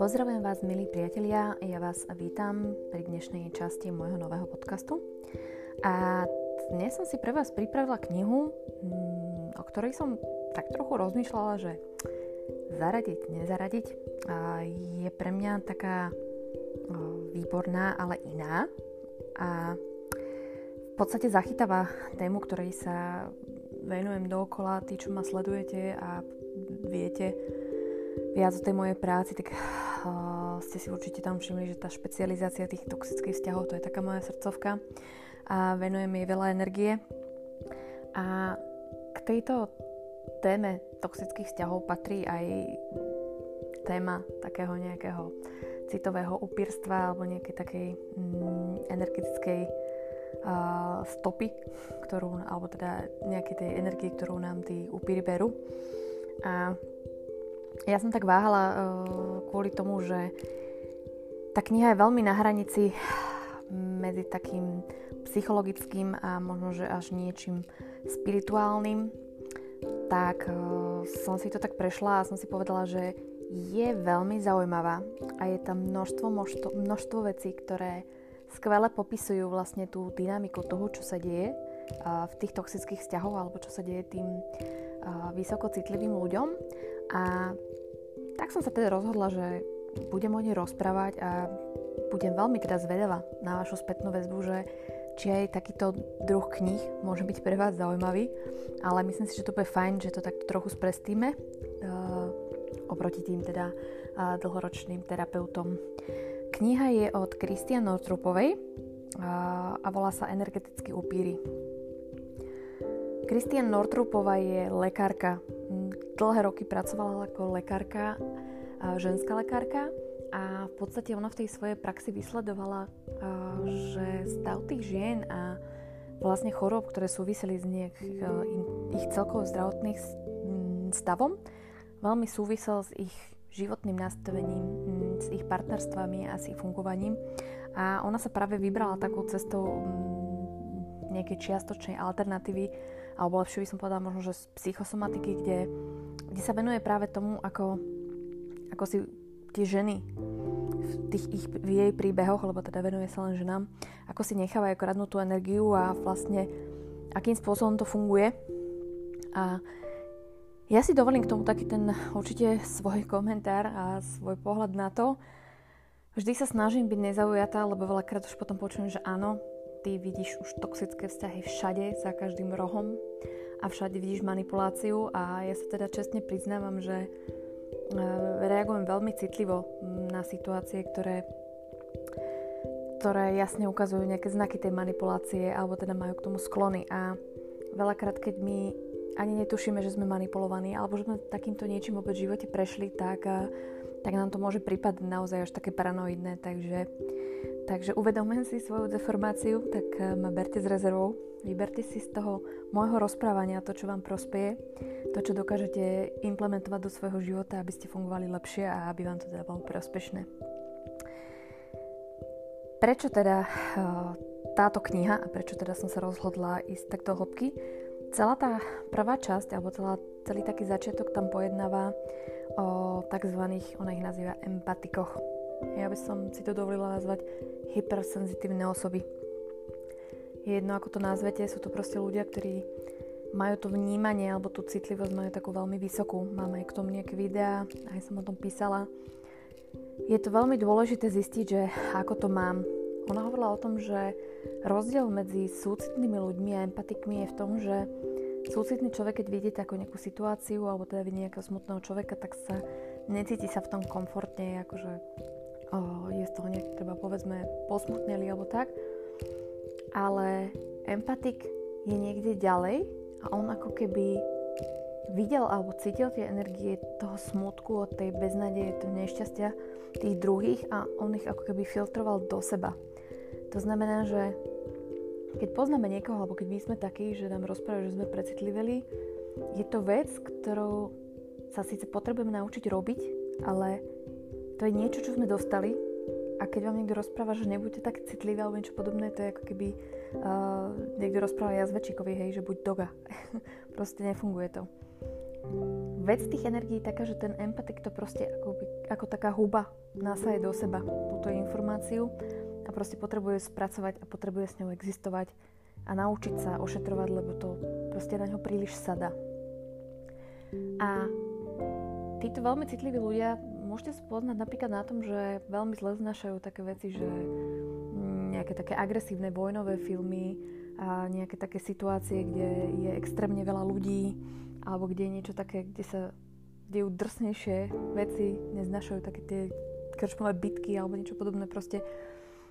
Pozdravujem vás, milí priatelia, ja vás vítam pri dnešnej časti môjho nového podcastu. A dnes som si pre vás pripravila knihu, mm, o ktorej som tak trochu rozmýšľala, že zaradiť, nezaradiť. Je pre mňa taká výborná, ale iná. A v podstate zachytáva tému, ktorej sa venujem dookola. Tí, čo ma sledujete a viete, viac o tej mojej práci, tak uh, ste si určite tam všimli, že tá špecializácia tých toxických vzťahov, to je taká moja srdcovka a venujem jej veľa energie. A k tejto téme toxických vzťahov patrí aj téma takého nejakého citového upírstva alebo nejakej takej mm, energetickej stopy, ktorú, alebo teda nejakej tej energie, ktorú nám tí upíry berú. A ja som tak váhala uh, kvôli tomu, že tá kniha je veľmi na hranici medzi takým psychologickým a možno, že až niečím spirituálnym, tak uh, som si to tak prešla a som si povedala, že je veľmi zaujímavá a je tam množstvo, množstvo, množstvo vecí, ktoré skvele popisujú vlastne tú dynamiku toho, čo sa deje v tých toxických vzťahoch alebo čo sa deje tým vysoko citlivým ľuďom a tak som sa teda rozhodla, že budem o nej rozprávať a budem veľmi teda zvedavá na vašu spätnú väzbu, že či aj takýto druh kníh môže byť pre vás zaujímavý, ale myslím si, že to bude fajn, že to takto trochu sprestíme uh, oproti tým teda uh, dlhoročným terapeutom. Kniha je od Kristian Nortrupovej uh, a volá sa Energetický upíry. Kristian Nortrupová je lekárka. Dlhé roky pracovala ako lekárka, ženská lekárka a v podstate ona v tej svojej praxi vysledovala, že stav tých žien a vlastne chorób, ktoré súviseli s nejak, ich celkovo zdravotných stavom, veľmi súvisel s ich životným nastavením, s ich partnerstvami a s ich fungovaním. A ona sa práve vybrala takou cestou nejakej čiastočnej alternatívy alebo lepšie by som povedala možno, že z psychosomatiky, kde, kde sa venuje práve tomu, ako, ako si tie ženy v, tých ich, v jej príbehoch, lebo teda venuje sa len ženám, ako si nechávajú kradnúť tú energiu a vlastne akým spôsobom to funguje. A ja si dovolím k tomu taký ten určite svoj komentár a svoj pohľad na to. Vždy sa snažím byť nezaujatá, lebo veľakrát už potom počujem, že áno, ty vidíš už toxické vzťahy všade, za každým rohom a všade vidíš manipuláciu a ja sa teda čestne priznávam, že e, reagujem veľmi citlivo na situácie, ktoré, ktoré jasne ukazujú nejaké znaky tej manipulácie alebo teda majú k tomu sklony a veľakrát, keď my ani netušíme, že sme manipulovaní alebo že sme takýmto niečím vôbec v živote prešli, tak, e, tak nám to môže prípadať naozaj až také paranoidné, takže Takže uvedomujem si svoju deformáciu, tak eh, ma berte s rezervou. Vyberte si z toho môjho rozprávania to, čo vám prospeje, to, čo dokážete implementovať do svojho života, aby ste fungovali lepšie a aby vám to teda bolo prospešné. Prečo teda eh, táto kniha a prečo teda som sa rozhodla ísť takto hĺbky? Celá tá prvá časť, alebo celá, celý taký začiatok tam pojednáva o tzv. ona ich nazýva empatikoch. Ja by som si to dovolila nazvať hypersenzitívne osoby. Je jedno, ako to nazvete, sú to proste ľudia, ktorí majú to vnímanie alebo tú citlivosť majú takú veľmi vysokú. Máme aj k tomu nejaké videá, aj som o tom písala. Je to veľmi dôležité zistiť, že ako to mám. Ona hovorila o tom, že rozdiel medzi súcitnými ľuďmi a empatikmi je v tom, že súcitný človek, keď vidíte ako nejakú situáciu alebo teda vidí nejakého smutného človeka, tak sa necíti sa v tom komfortne, akože je z toho nejak, treba povedzme, posmutneli alebo tak. Ale empatik je niekde ďalej a on ako keby videl alebo cítil tie energie toho smutku, od tej beznadeje, toho nešťastia tých druhých a on ich ako keby filtroval do seba. To znamená, že keď poznáme niekoho, alebo keď my sme takí, že nám rozprávajú, že sme precitliveli, je to vec, ktorou sa síce potrebujeme naučiť robiť, ale to je niečo, čo sme dostali a keď vám niekto rozpráva, že nebuďte tak citliví alebo niečo podobné, to je ako keby uh, niekto rozpráva jazvečíkovi, hej, že buď doga. proste nefunguje to. Vec tých energií je taká, že ten empatik to proste ako, ako taká huba nasaje do seba túto informáciu a proste potrebuje spracovať a potrebuje s ňou existovať a naučiť sa ošetrovať, lebo to proste na ňo príliš sada. A títo veľmi citliví ľudia môžete sa poznať napríklad na tom, že veľmi zle znašajú také veci, že mm, nejaké také agresívne vojnové filmy a nejaké také situácie, kde je extrémne veľa ľudí alebo kde je niečo také, kde sa dejú drsnejšie veci, neznašajú také tie krčmové bitky alebo niečo podobné proste,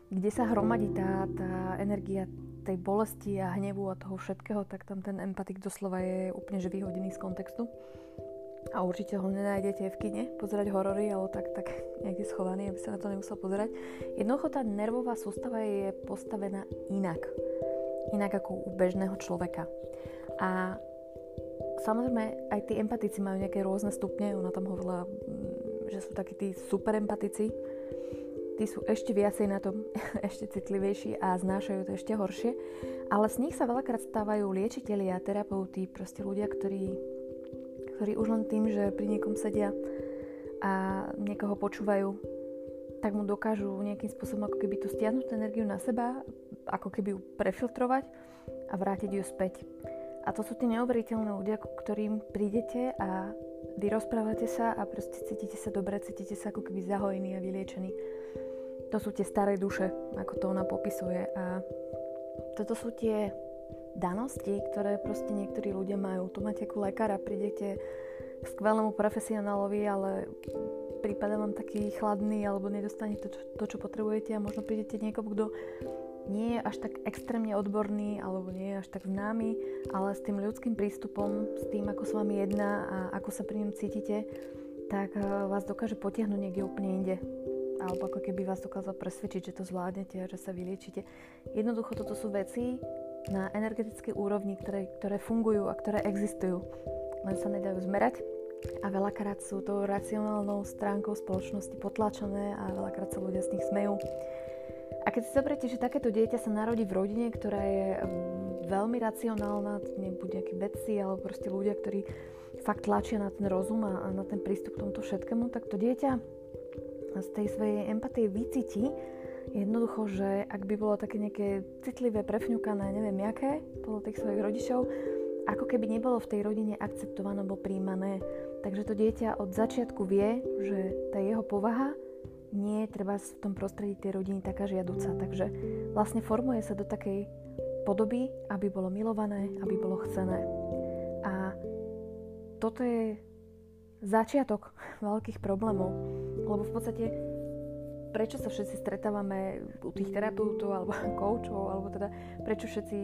kde sa hromadí tá, tá energia tej bolesti a hnevu a toho všetkého, tak tam ten empatik doslova je úplne že vyhodený z kontextu a určite ho nenájdete v kine pozerať horory alebo tak, tak niekde schovaný, aby sa na to nemusel pozerať. Jednoducho tá nervová sústava je postavená inak. Inak ako u bežného človeka. A samozrejme aj tí empatici majú nejaké rôzne stupne, ona tam hovorila, mm, že sú takí tí super empatici, tí sú ešte viacej na tom, ešte citlivejší a znášajú to ešte horšie, ale z nich sa veľakrát stávajú a terapeuti, proste ľudia, ktorí ktorí už len tým, že pri niekom sedia a niekoho počúvajú, tak mu dokážu nejakým spôsobom ako keby tú stiahnuť energiu na seba, ako keby ju prefiltrovať a vrátiť ju späť. A to sú tie neuveriteľné ľudia, ktorým prídete a vy rozprávate sa a proste cítite sa dobre, cítite sa ako keby zahojení a vyliečení. To sú tie staré duše, ako to ona popisuje. A toto sú tie danosti, ktoré proste niektorí ľudia majú. Tu máte ako lekára, prídete k skvelému profesionálovi, ale prípada vám taký chladný alebo nedostanete to, to, čo potrebujete a možno prídete niekomu, kto nie je až tak extrémne odborný alebo nie je až tak známy, ale s tým ľudským prístupom, s tým, ako s vami jedná a ako sa pri ňom cítite, tak eh, vás dokáže potiahnuť niekde úplne inde. Alebo ako keby vás dokázal presvedčiť, že to zvládnete a že sa vyliečite. Jednoducho toto sú veci, na energetickej úrovni, ktoré, ktoré fungujú a ktoré existujú, len sa nedajú zmerať a veľakrát sú to racionálnou stránkou spoločnosti potlačené a veľakrát sa ľudia z nich smejú. A keď si zoberiete, že takéto dieťa sa narodí v rodine, ktorá je mm, veľmi racionálna, nebuď nejakí vedci alebo proste ľudia, ktorí fakt tlačia na ten rozum a, a na ten prístup k tomuto všetkému, tak to dieťa z tej svojej empatie vycíti, Jednoducho, že ak by bolo také nejaké citlivé, prefňukané, neviem jaké, bolo tých svojich rodičov, ako keby nebolo v tej rodine akceptované alebo príjmané. Takže to dieťa od začiatku vie, že tá jeho povaha nie je treba v tom prostredí tej rodiny taká žiaduca. Takže vlastne formuje sa do takej podoby, aby bolo milované, aby bolo chcené. A toto je začiatok veľkých problémov, lebo v podstate prečo sa všetci stretávame u tých terapeutov alebo koučov, alebo teda prečo všetci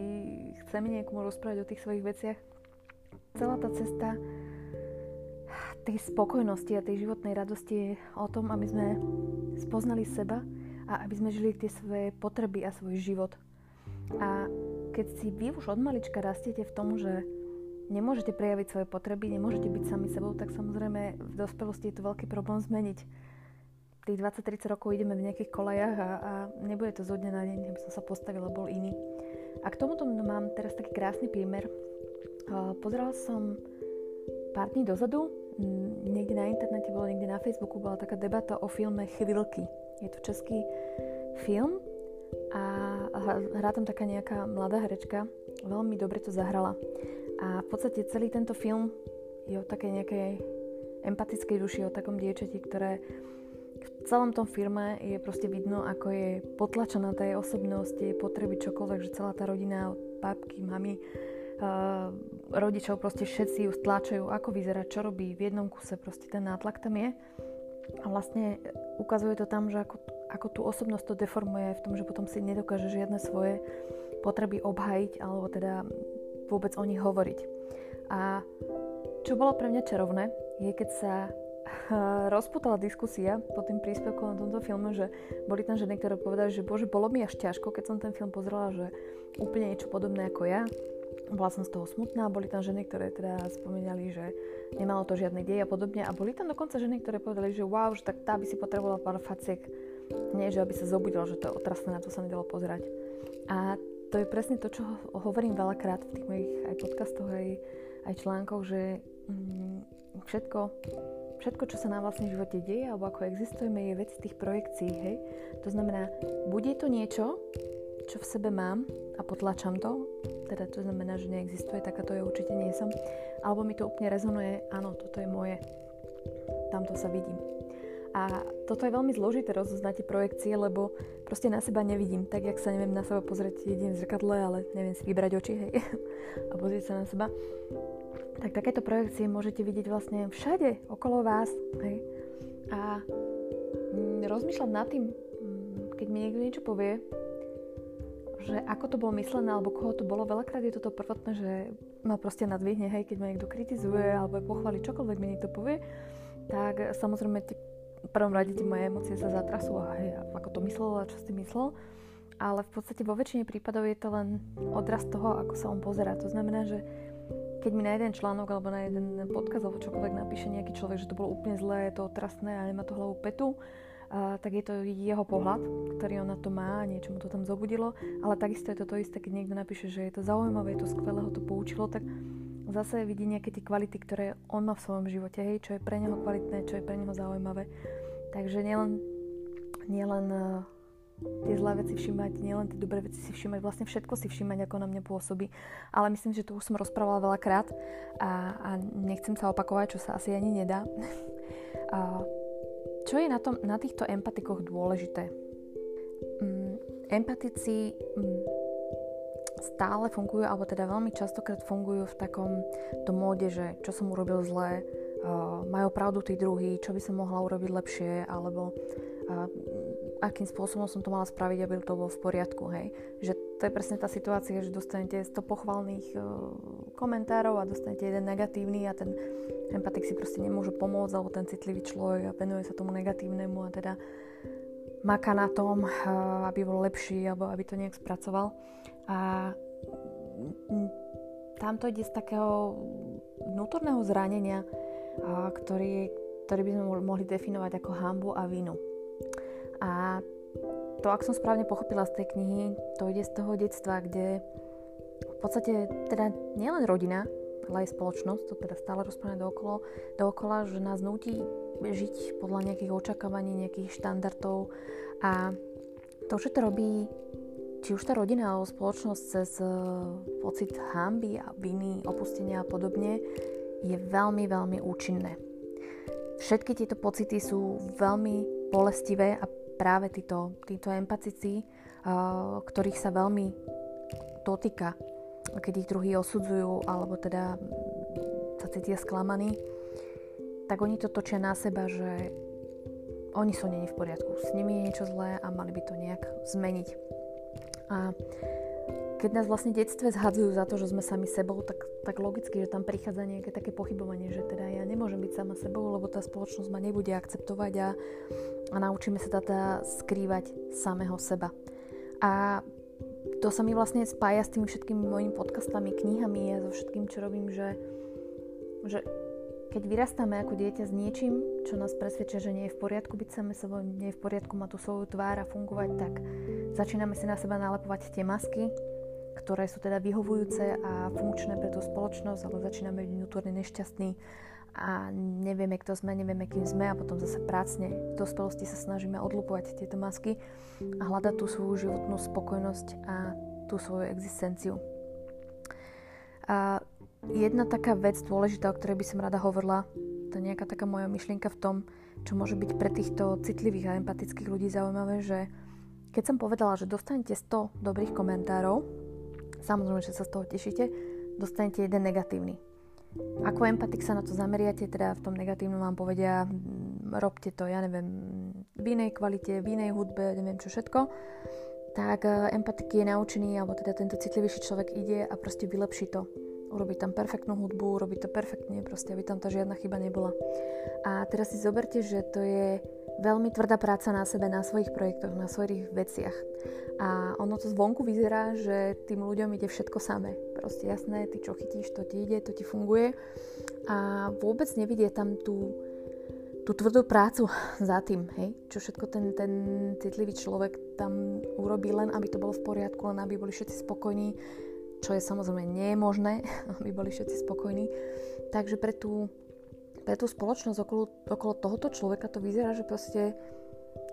chceme niekomu rozprávať o tých svojich veciach. Celá tá cesta tej spokojnosti a tej životnej radosti je o tom, aby sme spoznali seba a aby sme žili tie svoje potreby a svoj život. A keď si vy už od malička rastiete v tom, že nemôžete prejaviť svoje potreby, nemôžete byť sami sebou, tak samozrejme v dospelosti je to veľký problém zmeniť tých 20-30 rokov ideme v nejakých kolejach a, a nebude to zo dňa na deň, aby som sa postavila, bol iný. A k tomuto mám teraz taký krásny prímer. Pozerala som pár dní dozadu, niekde na internete, bolo niekde na Facebooku, bola taká debata o filme Chvilky. Je to český film a hrá tam taká nejaká mladá herečka, veľmi dobre to zahrala. A v podstate celý tento film je o takej nejakej empatickej duši, o takom diečati, ktoré v celom tom firme je proste vidno, ako je potlačená tá jej osobnosť, jej potreby, čokoľvek, že celá tá rodina od babky, mami, uh, rodičov, proste všetci ju stláčajú, ako vyzerá, čo robí, v jednom kuse proste ten nátlak tam je. A vlastne ukazuje to tam, že ako, ako tú osobnosť to deformuje v tom, že potom si nedokáže žiadne svoje potreby obhajiť alebo teda vôbec o nich hovoriť. A čo bolo pre mňa čarovné, je keď sa rozputala diskusia po tým príspevkom na tomto filme, že boli tam ženy, ktoré povedali, že bože, bolo mi až ťažko, keď som ten film pozrela, že úplne niečo podobné ako ja. Bola som z toho smutná, boli tam ženy, ktoré teda spomínali, že nemalo to žiadny dej a podobne. A boli tam dokonca ženy, ktoré povedali, že wow, že tak tá by si potrebovala pár faciek. Nie, že aby sa zobudila, že to je otrasné, na to sa nedalo pozerať. A to je presne to, čo hovorím veľakrát v tých mojich aj podcastoch, aj, aj článkoch, že mm, všetko, všetko, čo sa nám vlastne v živote deje, alebo ako existujeme, je vec tých projekcií, hej. To znamená, bude to niečo, čo v sebe mám a potlačam to, teda to znamená, že neexistuje, takáto ja určite nie som, alebo mi to úplne rezonuje, áno, toto je moje, tamto sa vidím. A toto je veľmi zložité rozoznať projekcie, lebo proste na seba nevidím. Tak, jak sa neviem na seba pozrieť jedine v zrkadle, ale neviem si vybrať oči, hej, a pozrieť sa na seba. Tak takéto projekcie môžete vidieť vlastne všade okolo vás, hej. A mm, rozmýšľam nad tým, mm, keď mi niekto niečo povie, že ako to bolo myslené, alebo koho to bolo. Veľakrát je toto prvotné, že ma proste nadvihne, hej, keď ma niekto kritizuje, alebo pochváli čokoľvek mi niekto povie, tak samozrejme tie, v prvom rade tie moje emócie sa zatrasú a hej, ako to myslel a čo si myslel. Ale v podstate vo väčšine prípadov je to len odraz toho, ako sa on pozera. To znamená, že keď mi na jeden článok alebo na jeden podkaz alebo čokoľvek napíše nejaký človek, že to bolo úplne zlé, je to otrasné a nemá to hlavu petu, a, tak je to jeho pohľad, ktorý on na to má, niečo mu to tam zobudilo, ale takisto je to to isté, keď niekto napíše, že je to zaujímavé, je to skvelé, ho to poučilo, tak zase vidí nejaké tie kvality, ktoré on má v svojom živote, hej, čo je pre neho kvalitné, čo je pre neho zaujímavé. Takže nielen, nielen uh, tie zlé veci všímať, nielen tie dobré veci si všímať, vlastne všetko si všímať, ako na mňa pôsobí. Ale myslím, že to už som rozprávala veľakrát a, a nechcem sa opakovať, čo sa asi ani nedá. a, čo je na, tom, na týchto empatikoch dôležité? Mm, empatici mm, stále fungujú, alebo teda veľmi častokrát fungujú v takom tom móde, že čo som urobil zle, uh, majú pravdu tí druhí, čo by som mohla urobiť lepšie, alebo uh, akým spôsobom som to mala spraviť, aby to bolo v poriadku, hej. Že to je presne tá situácia, že dostanete 100 pochvalných uh, komentárov a dostanete jeden negatívny a ten empatik si proste nemôže pomôcť, alebo ten citlivý človek a venuje sa tomu negatívnemu a teda maká na tom, aby bol lepší, alebo aby to nejak spracoval. A tam to ide z takého vnútorného zranenia, ktorý, ktorý by sme mohli definovať ako hambu a vinu. A to, ak som správne pochopila z tej knihy, to ide z toho detstva, kde v podstate teda nielen rodina, ale aj spoločnosť, to teda stále rozprávame dookolo, dookola, že nás nutí žiť podľa nejakých očakávaní, nejakých štandardov a to, že to robí či už tá rodina alebo spoločnosť cez uh, pocit hamby a viny, opustenia a podobne, je veľmi, veľmi účinné. Všetky tieto pocity sú veľmi bolestivé a práve títo, títo empatici, uh, ktorých sa veľmi dotýka keď ich druhí osudzujú alebo teda sa cítia sklamaní, tak oni to točia na seba, že oni sú není v poriadku, s nimi je niečo zlé a mali by to nejak zmeniť. A keď nás vlastne detstve zhadzujú za to, že sme sami sebou, tak, tak logicky, že tam prichádza nejaké také pochybovanie, že teda ja nemôžem byť sama sebou, lebo tá spoločnosť ma nebude akceptovať a, a naučíme sa teda skrývať samého seba. A to sa mi vlastne spája s tými všetkými mojimi podcastami, knihami a so všetkým, čo robím, že, že keď vyrastáme ako dieťa s niečím, čo nás presvedčia, že nie je v poriadku byť same sebou, nie je v poriadku mať tú svoju tvár a fungovať, tak začíname si na seba nalepovať tie masky, ktoré sú teda vyhovujúce a funkčné pre tú spoločnosť, ale začíname byť vnútorne nešťastní a nevieme, kto sme, nevieme, kým sme a potom zase prácne v dospelosti sa snažíme odlupovať tieto masky a hľadať tú svoju životnú spokojnosť a tú svoju existenciu. A jedna taká vec dôležitá, o ktorej by som rada hovorila, to je nejaká taká moja myšlienka v tom, čo môže byť pre týchto citlivých a empatických ľudí zaujímavé, že keď som povedala, že dostanete 100 dobrých komentárov, samozrejme, že sa z toho tešíte, dostanete jeden negatívny. Ako empatik sa na to zameriate, teda v tom negatívnom vám povedia, mm, robte to, ja neviem, v inej kvalite, v inej hudbe, neviem čo všetko, tak e, empatik je naučený, alebo teda tento citlivejší človek ide a proste vylepší to. Urobí tam perfektnú hudbu, urobí to perfektne, proste aby tam tá žiadna chyba nebola. A teraz si zoberte, že to je veľmi tvrdá práca na sebe, na svojich projektoch, na svojich veciach. A ono to zvonku vyzerá, že tým ľuďom ide všetko samé. Proste jasné, ty čo chytíš, to ti ide, to ti funguje. A vôbec nevidie tam tú, tú tvrdú prácu za tým, hej, čo všetko ten, ten citlivý človek tam urobí len, aby to bolo v poriadku, len aby boli všetci spokojní, čo je samozrejme nie je možné, aby boli všetci spokojní. Takže pre tú, pre tú spoločnosť okolo, okolo tohoto človeka to vyzerá, že proste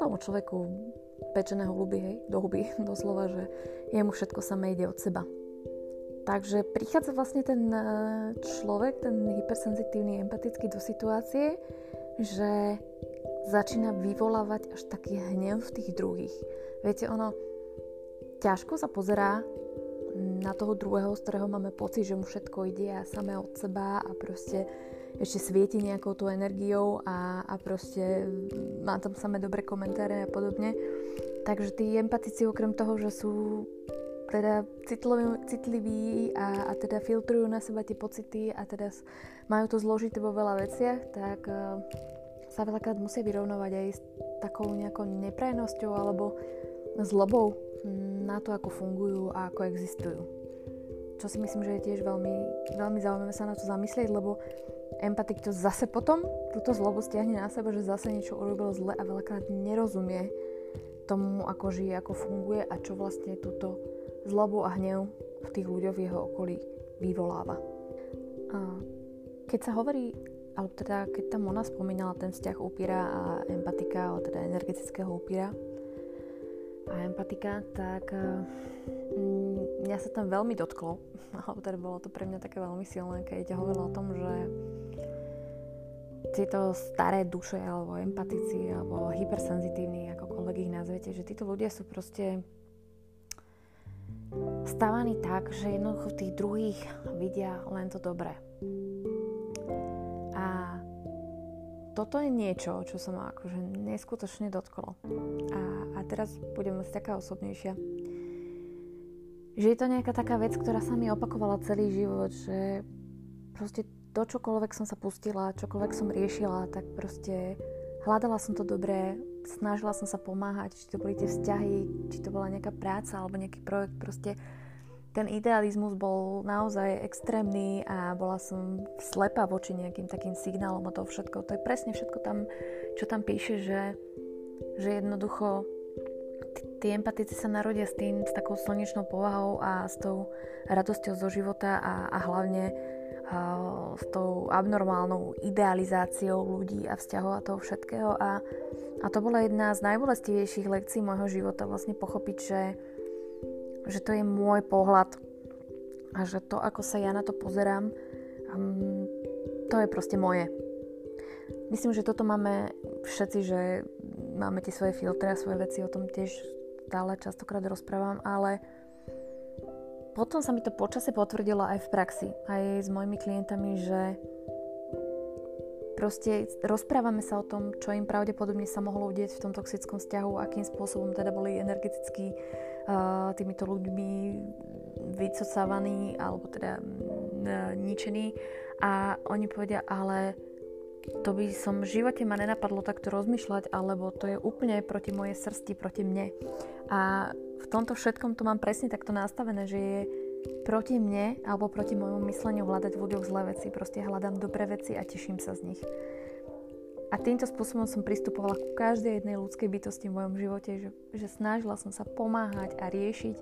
tomu človeku pečeného huby, hej, do huby, doslova, že jemu všetko samé ide od seba. Takže prichádza vlastne ten eh, človek, ten hypersenzitívny, empatický do situácie, že začína vyvolávať až taký hnev v tých druhých. Viete, ono ťažko sa pozerá na toho druhého, z ktorého máme pocit, že mu všetko ide a samé od seba a proste ešte svieti nejakou tú energiou a, a proste má tam samé dobré komentáre a podobne. Takže tí empatici okrem toho, že sú teda citliví, citliví a, a teda filtrujú na seba tie pocity a teda majú to zložité vo veľa veciach, tak uh, sa veľakrát musia vyrovnovať aj s takou nejakou neprajnosťou alebo zlobou na to, ako fungujú a ako existujú. Čo si myslím, že je tiež veľmi, veľmi zaujímavé sa na to zamyslieť, lebo empatik to zase potom túto zlobu stiahne na seba, že zase niečo urobil zle a veľakrát nerozumie tomu, ako žije, ako funguje a čo vlastne túto zlobu a hnev v tých ľuďoch v jeho okolí vyvoláva. A keď sa hovorí, alebo teda keď tam ona spomínala ten vzťah upíra a empatika, alebo teda energetického upíra a empatika, tak mm, mňa sa tam veľmi dotklo, alebo teda bolo to pre mňa také veľmi silné, keď hovorila o tom, že tieto staré duše, alebo empatici, alebo hypersenzitívni, akokoľvek ich nazvete, že títo ľudia sú proste stavaní tak, že jednoducho tých druhých vidia len to dobré. Toto je niečo, čo sa ma akože neskutočne dotklo. A, a teraz budem asi taká osobnejšia. Že je to nejaká taká vec, ktorá sa mi opakovala celý život, že proste to, čokoľvek som sa pustila, čokoľvek som riešila, tak proste hľadala som to dobré, snažila som sa pomáhať, či to boli tie vzťahy, či to bola nejaká práca alebo nejaký projekt, proste ten idealizmus bol naozaj extrémny a bola som slepa voči nejakým takým signálom a to všetko. To je presne všetko tam, čo tam píše, že, že jednoducho tí empatici sa narodia s tým, s takou slnečnou povahou a s tou radosťou zo života a, a hlavne a, s tou abnormálnou idealizáciou ľudí a vzťahov a toho všetkého a a to bola jedna z najbolestivejších lekcií môjho života, vlastne pochopiť, že, že to je môj pohľad a že to, ako sa ja na to pozerám, um, to je proste moje. Myslím, že toto máme všetci, že máme tie svoje filtre a svoje veci, o tom tiež stále častokrát rozprávam, ale potom sa mi to počase potvrdilo aj v praxi, aj s mojimi klientami, že proste rozprávame sa o tom, čo im pravdepodobne sa mohlo udieť v tom toxickom vzťahu, akým spôsobom teda boli energeticky týmito ľuďmi vycocávaní alebo teda uh, ničení a oni povedia, ale to by som v živote ma nenapadlo takto rozmýšľať, alebo to je úplne proti mojej srsti, proti mne. A v tomto všetkom to mám presne takto nastavené, že je proti mne alebo proti môjmu mysleniu hľadať v ľuďoch zlé veci. Proste hľadám dobré veci a teším sa z nich. A týmto spôsobom som pristupovala ku každej jednej ľudskej bytosti v mojom živote, že, že snažila som sa pomáhať a riešiť.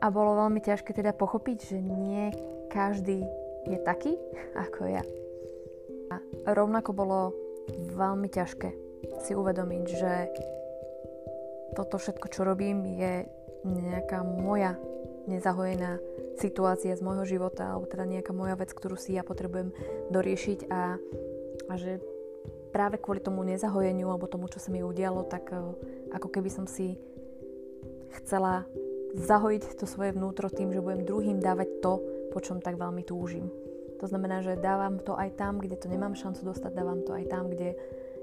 A bolo veľmi ťažké teda pochopiť, že nie každý je taký ako ja. A rovnako bolo veľmi ťažké si uvedomiť, že toto všetko, čo robím, je nejaká moja nezahojená situácia z môjho života alebo teda nejaká moja vec, ktorú si ja potrebujem doriešiť a, a že práve kvôli tomu nezahojeniu alebo tomu, čo sa mi udialo, tak uh, ako keby som si chcela zahojiť to svoje vnútro tým, že budem druhým dávať to, po čom tak veľmi túžim. To znamená, že dávam to aj tam, kde to nemám šancu dostať, dávam to aj tam, kde,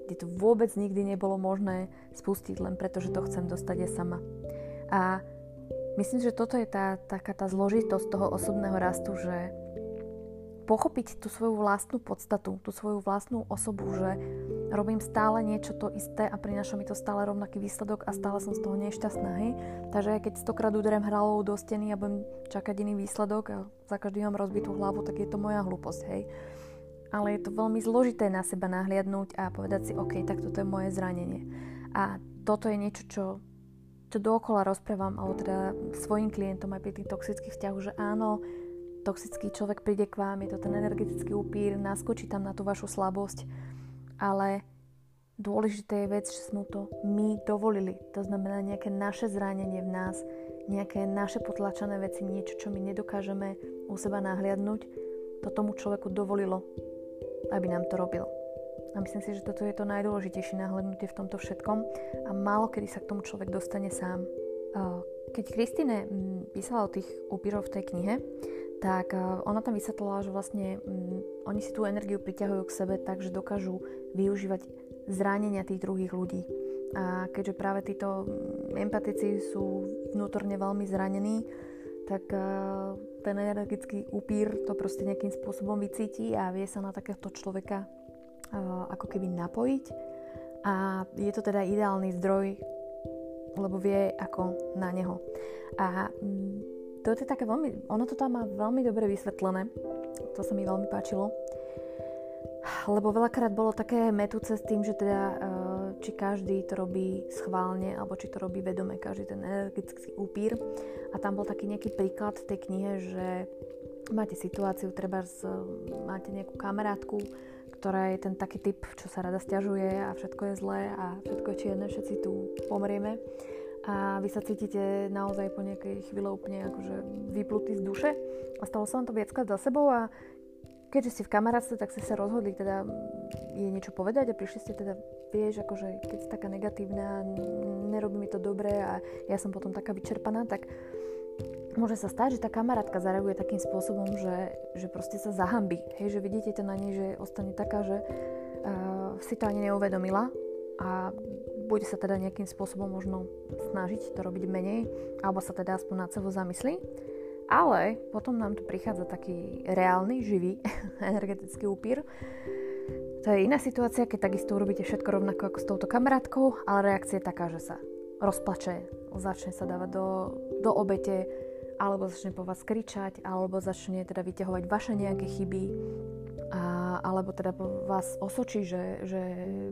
kde to vôbec nikdy nebolo možné spustiť len preto, že to chcem dostať ja sama. A Myslím, že toto je tá, taká tá zložitosť toho osobného rastu, že pochopiť tú svoju vlastnú podstatu, tú svoju vlastnú osobu, že robím stále niečo to isté a prináša mi to stále rovnaký výsledok a stále som z toho nešťastná, hej. Takže keď stokrát uderem hralovou do steny a budem čakať iný výsledok a za každý mám rozbitú hlavu, tak je to moja hlúposť, hej. ale je to veľmi zložité na seba nahliadnúť a povedať si, OK, tak toto je moje zranenie. A toto je niečo, čo, čo dookola rozprávam, alebo teda svojim klientom aj pri tých toxických vzťahoch, že áno, toxický človek príde k vám, je to ten energetický upír, naskočí tam na tú vašu slabosť, ale dôležité je vec, že sme to my dovolili. To znamená nejaké naše zranenie v nás, nejaké naše potlačené veci, niečo, čo my nedokážeme u seba nahliadnúť, to tomu človeku dovolilo, aby nám to robil. A myslím si, že toto je to najdôležitejšie nahľadnutie v tomto všetkom a málo kedy sa k tomu človek dostane sám. Keď Kristine písala o tých upíroch v tej knihe, tak ona tam vysvetlila, že vlastne oni si tú energiu priťahujú k sebe tak, že dokážu využívať zranenia tých druhých ľudí. A keďže práve títo empatici sú vnútorne veľmi zranení, tak ten energetický upír to proste nejakým spôsobom vycíti a vie sa na takéhoto človeka ako keby napojiť a je to teda ideálny zdroj, lebo vie ako na neho. A mm, to je také veľmi, ono to tam má veľmi dobre vysvetlené, to sa mi veľmi páčilo, lebo veľakrát bolo také metúce s tým, že teda e, či každý to robí schválne, alebo či to robí vedome, každý ten energetický upír. A tam bol taký nejaký príklad v tej knihe, že máte situáciu, treba z, máte nejakú kamarátku, ktorá je ten taký typ, čo sa rada stiažuje a všetko je zlé a všetko je čierne, všetci tu pomrieme a vy sa cítite naozaj po nejakej chvíle úplne akože vyplutý z duše a stalo sa vám to viackrát za sebou a keďže ste v kamarátstve, tak ste sa rozhodli teda je niečo povedať a prišli ste teda, vieš, akože keď si taká negatívna, nerobí mi to dobre a ja som potom taká vyčerpaná, tak môže sa stať, že tá kamarátka zareaguje takým spôsobom, že, že proste sa zahambí. Hej, že vidíte to na nej, že ostane taká, že uh, si to ani neuvedomila a bude sa teda nejakým spôsobom možno snažiť to robiť menej, alebo sa teda aspoň na celo zamyslí. Ale potom nám tu prichádza taký reálny, živý energetický upír. To je iná situácia, keď takisto urobíte všetko rovnako ako s touto kamarátkou, ale reakcia je taká, že sa rozplače, začne sa dávať do, do obete, alebo začne po vás kričať, alebo začne teda vyťahovať vaše nejaké chyby, a, alebo teda vás osočí, že, že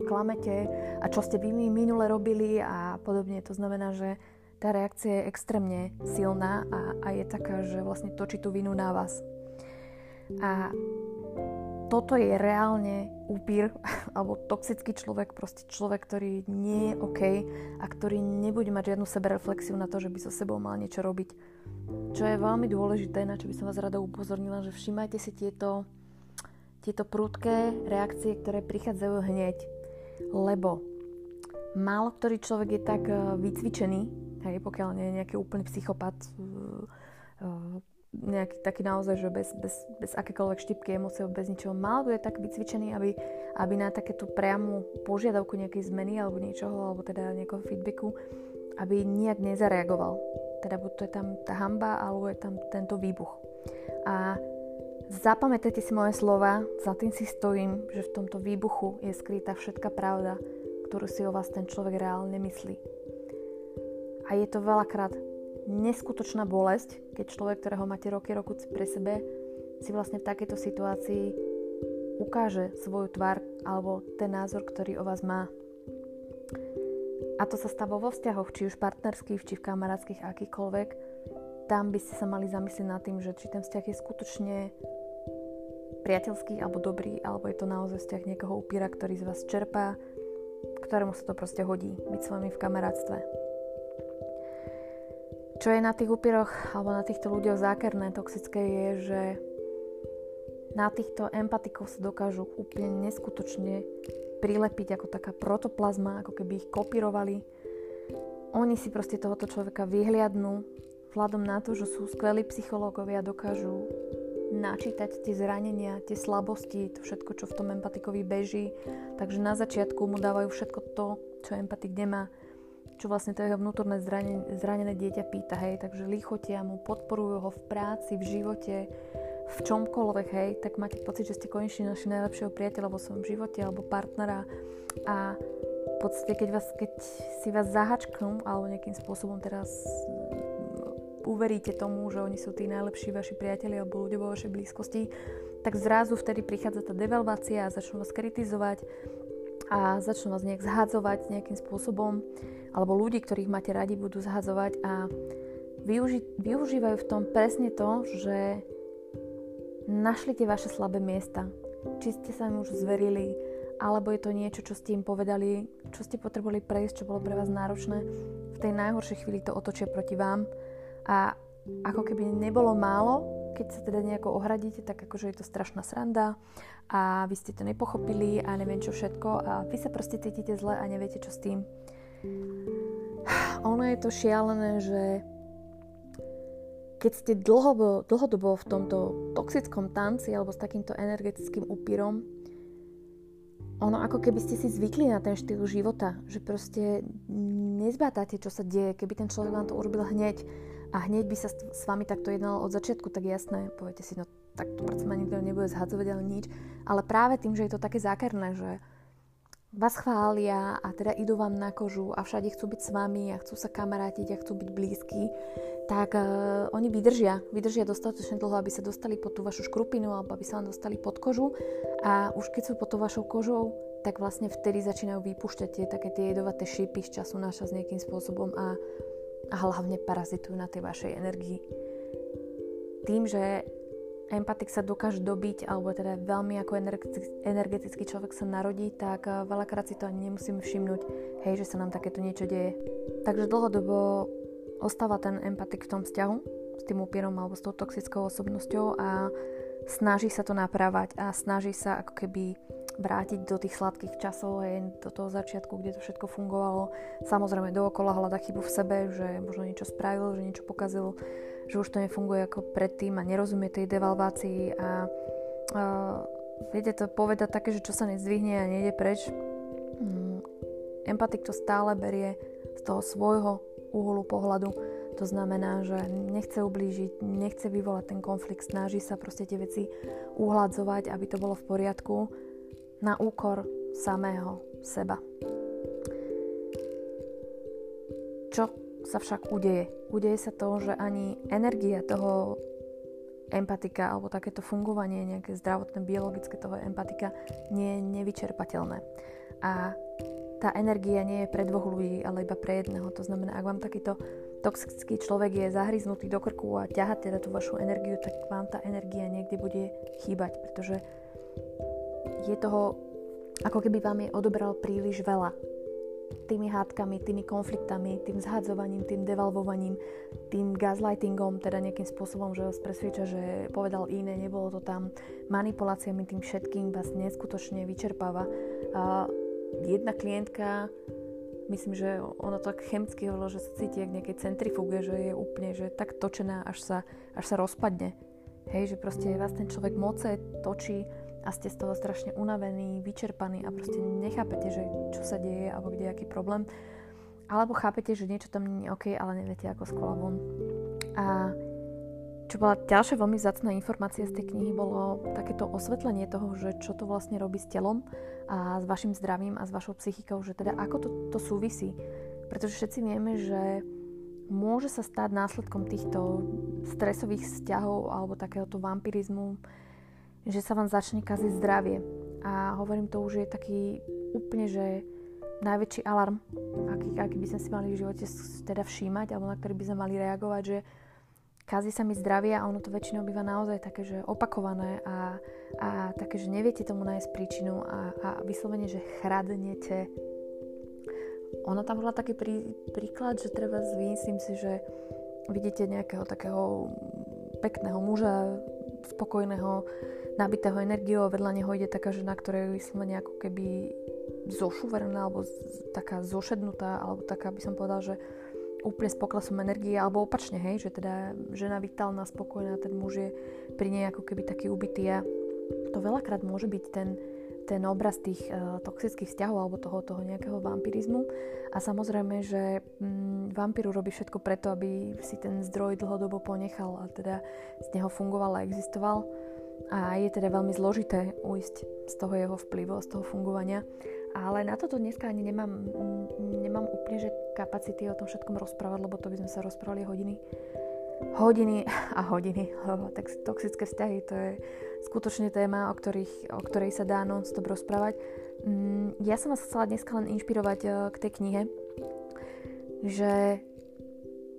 klamete a čo ste vy minule robili a podobne. To znamená, že tá reakcia je extrémne silná a, a je taká, že vlastne točí tú vinu na vás. A toto je reálne upír alebo toxický človek, proste človek, ktorý nie je OK a ktorý nebude mať žiadnu sebereflexiu na to, že by so sebou mal niečo robiť. Čo je veľmi dôležité, na čo by som vás rada upozornila, že všimajte si tieto, tieto prudké reakcie, ktoré prichádzajú hneď. Lebo málo ktorý človek je tak eh, vycvičený, hej, pokiaľ nie je nejaký úplný psychopat, eh, eh, nejaký taký naozaj, že bez, bez, bez akékoľvek štipky emócie, bez ničoho. Mal je tak vycvičený, aby, aby na takéto priamu požiadavku nejakej zmeny alebo niečoho, alebo teda nejakého feedbacku, aby nejak nezareagoval. Teda buď to je tam tá hamba, alebo je tam tento výbuch. A zapamätajte si moje slova, za tým si stojím, že v tomto výbuchu je skrytá všetká pravda, ktorú si o vás ten človek reálne myslí. A je to veľakrát neskutočná bolesť, keď človek, ktorého máte roky, roku pre sebe, si vlastne v takejto situácii ukáže svoju tvár alebo ten názor, ktorý o vás má. A to sa stalo vo vzťahoch, či už partnerských, či v kamarátskych, akýkoľvek. Tam by ste sa mali zamyslieť nad tým, že či ten vzťah je skutočne priateľský alebo dobrý, alebo je to naozaj vzťah niekoho upíra, ktorý z vás čerpá, ktorému sa to proste hodí byť s vami v kamarátstve. Čo je na tých upíroch alebo na týchto ľuďoch zákerné, toxické je, že na týchto empatikov sa dokážu úplne neskutočne prilepiť ako taká protoplazma, ako keby ich kopírovali. Oni si proste tohoto človeka vyhliadnú vzhľadom na to, že sú skvelí psychológovia, dokážu načítať tie zranenia, tie slabosti, to všetko, čo v tom empatikovi beží. Takže na začiatku mu dávajú všetko to, čo empatik nemá čo vlastne to jeho vnútorné zranené, zranené dieťa pýta, hej, takže lichotia mu, podporujú ho v práci, v živote, v čomkoľvek, hej, tak máte pocit, že ste konečne našli najlepšieho priateľa vo svojom živote alebo partnera. A v podstate, keď, vás, keď si vás zahačknú alebo nejakým spôsobom teraz uveríte tomu, že oni sú tí najlepší vaši priatelia alebo ľudia vo vašej blízkosti, tak zrazu vtedy prichádza tá devalvácia a začnú vás kritizovať a začnú vás nejak zhadzovať nejakým spôsobom alebo ľudí, ktorých máte radi, budú zhadzovať a využi- využívajú v tom presne to, že našli tie vaše slabé miesta. Či ste sa im už zverili, alebo je to niečo, čo ste im povedali, čo ste potrebovali prejsť, čo bolo pre vás náročné. V tej najhoršej chvíli to otočia proti vám a ako keby nebolo málo, keď sa teda nejako ohradíte, tak akože je to strašná sranda a vy ste to nepochopili a neviem čo všetko a vy sa proste cítite zle a neviete čo s tým. Ono je to šialené, že keď ste dlhodobo, dlhodobo v tomto toxickom tanci alebo s takýmto energetickým upírom, ono ako keby ste si zvykli na ten štýl života, že proste nezbátate, čo sa deje. Keby ten človek vám to urobil hneď a hneď by sa s vami takto jednalo od začiatku, tak jasné, poviete si, no tak to predsa ma nikto nebude zhadzovať, ale nič. Ale práve tým, že je to také zákerné, že vás chvália a teda idú vám na kožu a všade chcú byť s vami a chcú sa kamarátiť a chcú byť blízki, tak uh, oni vydržia. Vydržia dostatočne dlho, aby sa dostali pod tú vašu škrupinu alebo aby sa vám dostali pod kožu a už keď sú pod tou vašou kožou, tak vlastne vtedy začínajú vypúšťať tie také tie jedovaté šípy z času na čas nejakým spôsobom a, a hlavne parazitujú na tej vašej energii. Tým, že empatik sa dokáže dobiť, alebo teda veľmi ako energetický človek sa narodí, tak eh, veľakrát si to ani nemusíme všimnúť, hej, že sa nám takéto niečo deje. Takže dlhodobo ostáva ten empatik v tom vzťahu s tým upierom alebo s tou toxickou osobnosťou a snaží sa to naprávať a snaží sa ako keby vrátiť do tých sladkých časov, hej, do toho začiatku, kde to všetko fungovalo. Samozrejme dookola hľada chybu v sebe, že možno niečo spravil, že niečo pokazil, že už to nefunguje ako predtým a nerozumie tej devalvácii a uh, viete to povedať také, že čo sa nezdvihne a nejde preč. Um, empatik to stále berie z toho svojho uholu pohľadu. To znamená, že nechce ublížiť, nechce vyvolať ten konflikt, snaží sa proste tie veci uhladzovať, aby to bolo v poriadku na úkor samého seba. Čo sa však udeje. Udeje sa to, že ani energia toho empatika alebo takéto fungovanie, nejaké zdravotné, biologické toho empatika nie je nevyčerpateľné. A tá energia nie je pre dvoch ľudí, ale iba pre jedného. To znamená, ak vám takýto toxický človek je zahryznutý do krku a ťaha teda tú vašu energiu, tak vám tá energia niekde bude chýbať, pretože je toho, ako keby vám je odobral príliš veľa tými hádkami, tými konfliktami, tým zhadzovaním, tým devalvovaním, tým gaslightingom, teda nejakým spôsobom, že vás presvieča, že povedal iné, nebolo to tam, manipuláciami tým všetkým vás neskutočne vyčerpáva. A jedna klientka, myslím, že ona tak chemicky hovorila, že sa cíti jak nejakej centrifuge, že je úplne že tak točená, až sa, až sa rozpadne. Hej, že proste vás ten človek moce, točí, a ste z toho strašne unavení, vyčerpaní a proste nechápete, že čo sa deje alebo kde je aký problém. Alebo chápete, že niečo tam nie je OK, ale neviete ako z von. A čo bola ďalšia veľmi vzácná informácia z tej knihy, bolo takéto osvetlenie toho, že čo to vlastne robí s telom a s vašim zdravím a s vašou psychikou, že teda ako to, to súvisí. Pretože všetci vieme, že môže sa stať následkom týchto stresových vzťahov alebo takéhoto vampirizmu, že sa vám začne kaziť zdravie. A hovorím, to už je taký úplne, že najväčší alarm, aký, aký by sme si mali v živote teda všímať, alebo na ktorý by sme mali reagovať, že kazí sa mi zdravie a ono to väčšinou býva naozaj také, že opakované a, a také, že neviete tomu nájsť príčinu a, a vyslovene, že chradnete. Ono tam bola taký prí, príklad, že treba myslím si, že vidíte nejakého takého pekného muža, spokojného, nabitého energiou a vedľa neho ide taká žena, ktorá je vyslovene ako keby zošuverená alebo z, taká zošednutá alebo taká by som povedal, že úplne s poklesom energie alebo opačne, hej, že teda žena vitálna, spokojná, ten muž je pri nej ako keby taký ubitý a to veľakrát môže byť ten, ten obraz tých uh, toxických vzťahov alebo toho, toho nejakého vampirizmu a samozrejme, že mm, vampíru robí všetko preto, aby si ten zdroj dlhodobo ponechal a teda z neho fungoval a existoval a je teda veľmi zložité ujsť z toho jeho vplyvu, z toho fungovania. Ale na toto dneska ani nemám, nemám úplne že kapacity o tom všetkom rozprávať, lebo to by sme sa rozprávali hodiny. hodiny a hodiny, lebo toxické vzťahy to je skutočne téma, o, ktorých, o ktorej sa dá non-stop rozprávať. Mm, ja som vás chcela dneska len inšpirovať e, k tej knihe, že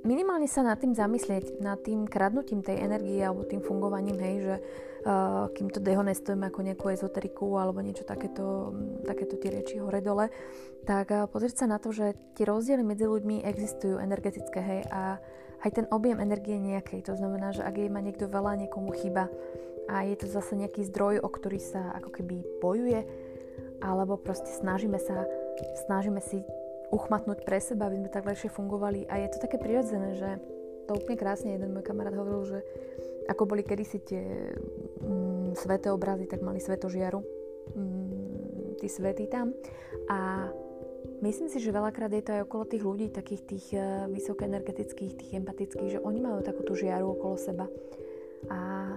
minimálne sa nad tým zamyslieť, nad tým kradnutím tej energie alebo tým fungovaním, hej, že uh, kým to dehonestujem ako nejakú ezoteriku alebo niečo takéto, takéto tie reči hore dole, tak uh, pozrieť sa na to, že tie rozdiely medzi ľuďmi existujú energetické, hej, a aj ten objem energie nejakej. To znamená, že ak je ma niekto veľa, niekomu chyba a je to zase nejaký zdroj, o ktorý sa ako keby bojuje, alebo proste snažíme sa, snažíme si uchmatnúť pre seba, aby sme tak lepšie fungovali. A je to také prirodzené, že to úplne krásne jeden môj kamarát hovoril, že ako boli kedysi tie mm, sveté obrazy, tak mali svetožiaru, mm, tí svety tam. A myslím si, že veľakrát je to aj okolo tých ľudí, takých tých uh, vysokoenergetických, tých empatických, že oni majú takú tú žiaru okolo seba. A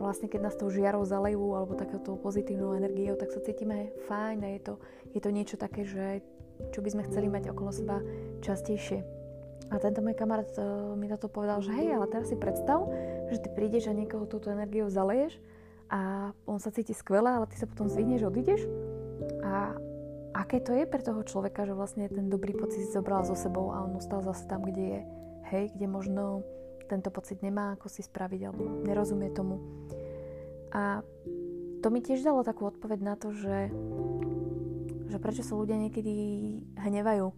vlastne keď nás tou žiarou zalejú alebo takou pozitívnou energiou, tak sa cítime fajn a je to, je to niečo také, že čo by sme chceli mať okolo seba častejšie. A tento môj kamarát uh, mi toto povedal, že hej, ale teraz si predstav, že ty prídeš a niekoho túto energiou zaleješ a on sa cíti skvelé, ale ty sa potom zvihneš, odídeš. A aké to je pre toho človeka, že vlastne ten dobrý pocit si zobral so sebou a on ostal zase tam, kde je. Hej, kde možno tento pocit nemá ako si spraviť alebo nerozumie tomu. A to mi tiež dalo takú odpoveď na to, že že prečo sa ľudia niekedy hnevajú.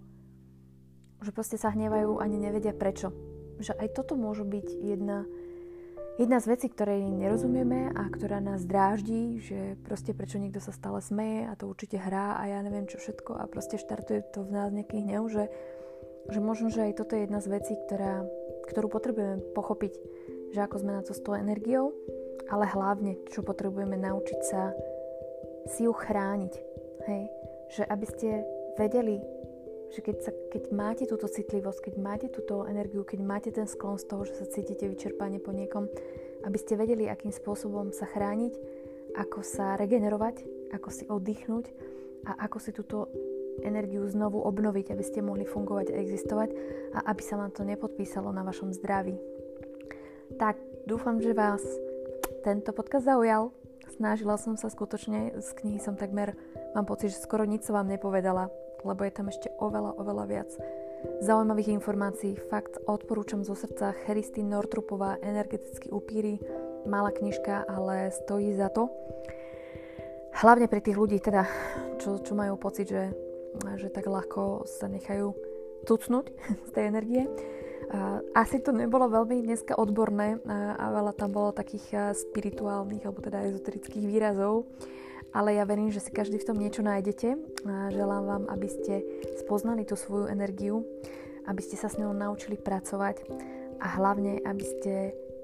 Že proste sa hnevajú ani nevedia prečo. Že aj toto môže byť jedna, jedna z vecí, ktorej nerozumieme a ktorá nás dráždi, že proste prečo niekto sa stále smeje a to určite hrá a ja neviem čo všetko a proste štartuje to v nás nejaký hnev, že, že možno, že aj toto je jedna z vecí, ktorá, ktorú potrebujeme pochopiť, že ako sme na to s tou energiou, ale hlavne, čo potrebujeme naučiť sa si ju chrániť. Hej? že aby ste vedeli, že keď, sa, keď máte túto citlivosť, keď máte túto energiu, keď máte ten sklon z toho, že sa cítite vyčerpanie po niekom, aby ste vedeli, akým spôsobom sa chrániť, ako sa regenerovať, ako si oddychnúť a ako si túto energiu znovu obnoviť, aby ste mohli fungovať a existovať a aby sa vám to nepodpísalo na vašom zdraví. Tak, dúfam, že vás tento podcast zaujal. Snažila som sa skutočne, z knihy som takmer Mám pocit, že skoro nič som vám nepovedala, lebo je tam ešte oveľa, oveľa viac zaujímavých informácií. Fakt odporúčam zo srdca Christine Nortrupová Energetický upíry. Malá knižka, ale stojí za to. Hlavne pre tých ľudí, teda, čo, čo majú pocit, že, že tak ľahko sa nechajú tucnúť z tej energie. Asi to nebolo veľmi dneska odborné a veľa tam bolo takých spirituálnych alebo teda ezoterických výrazov ale ja verím, že si každý v tom niečo nájdete a želám vám, aby ste spoznali tú svoju energiu, aby ste sa s ňou naučili pracovať a hlavne, aby ste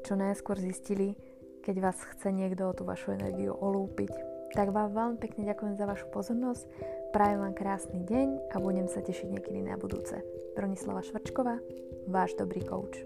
čo najskôr zistili, keď vás chce niekto tú vašu energiu olúpiť. Tak vám veľmi pekne ďakujem za vašu pozornosť, prajem vám krásny deň a budem sa tešiť niekedy na budúce. Bronislava Švrčková, váš dobrý coach.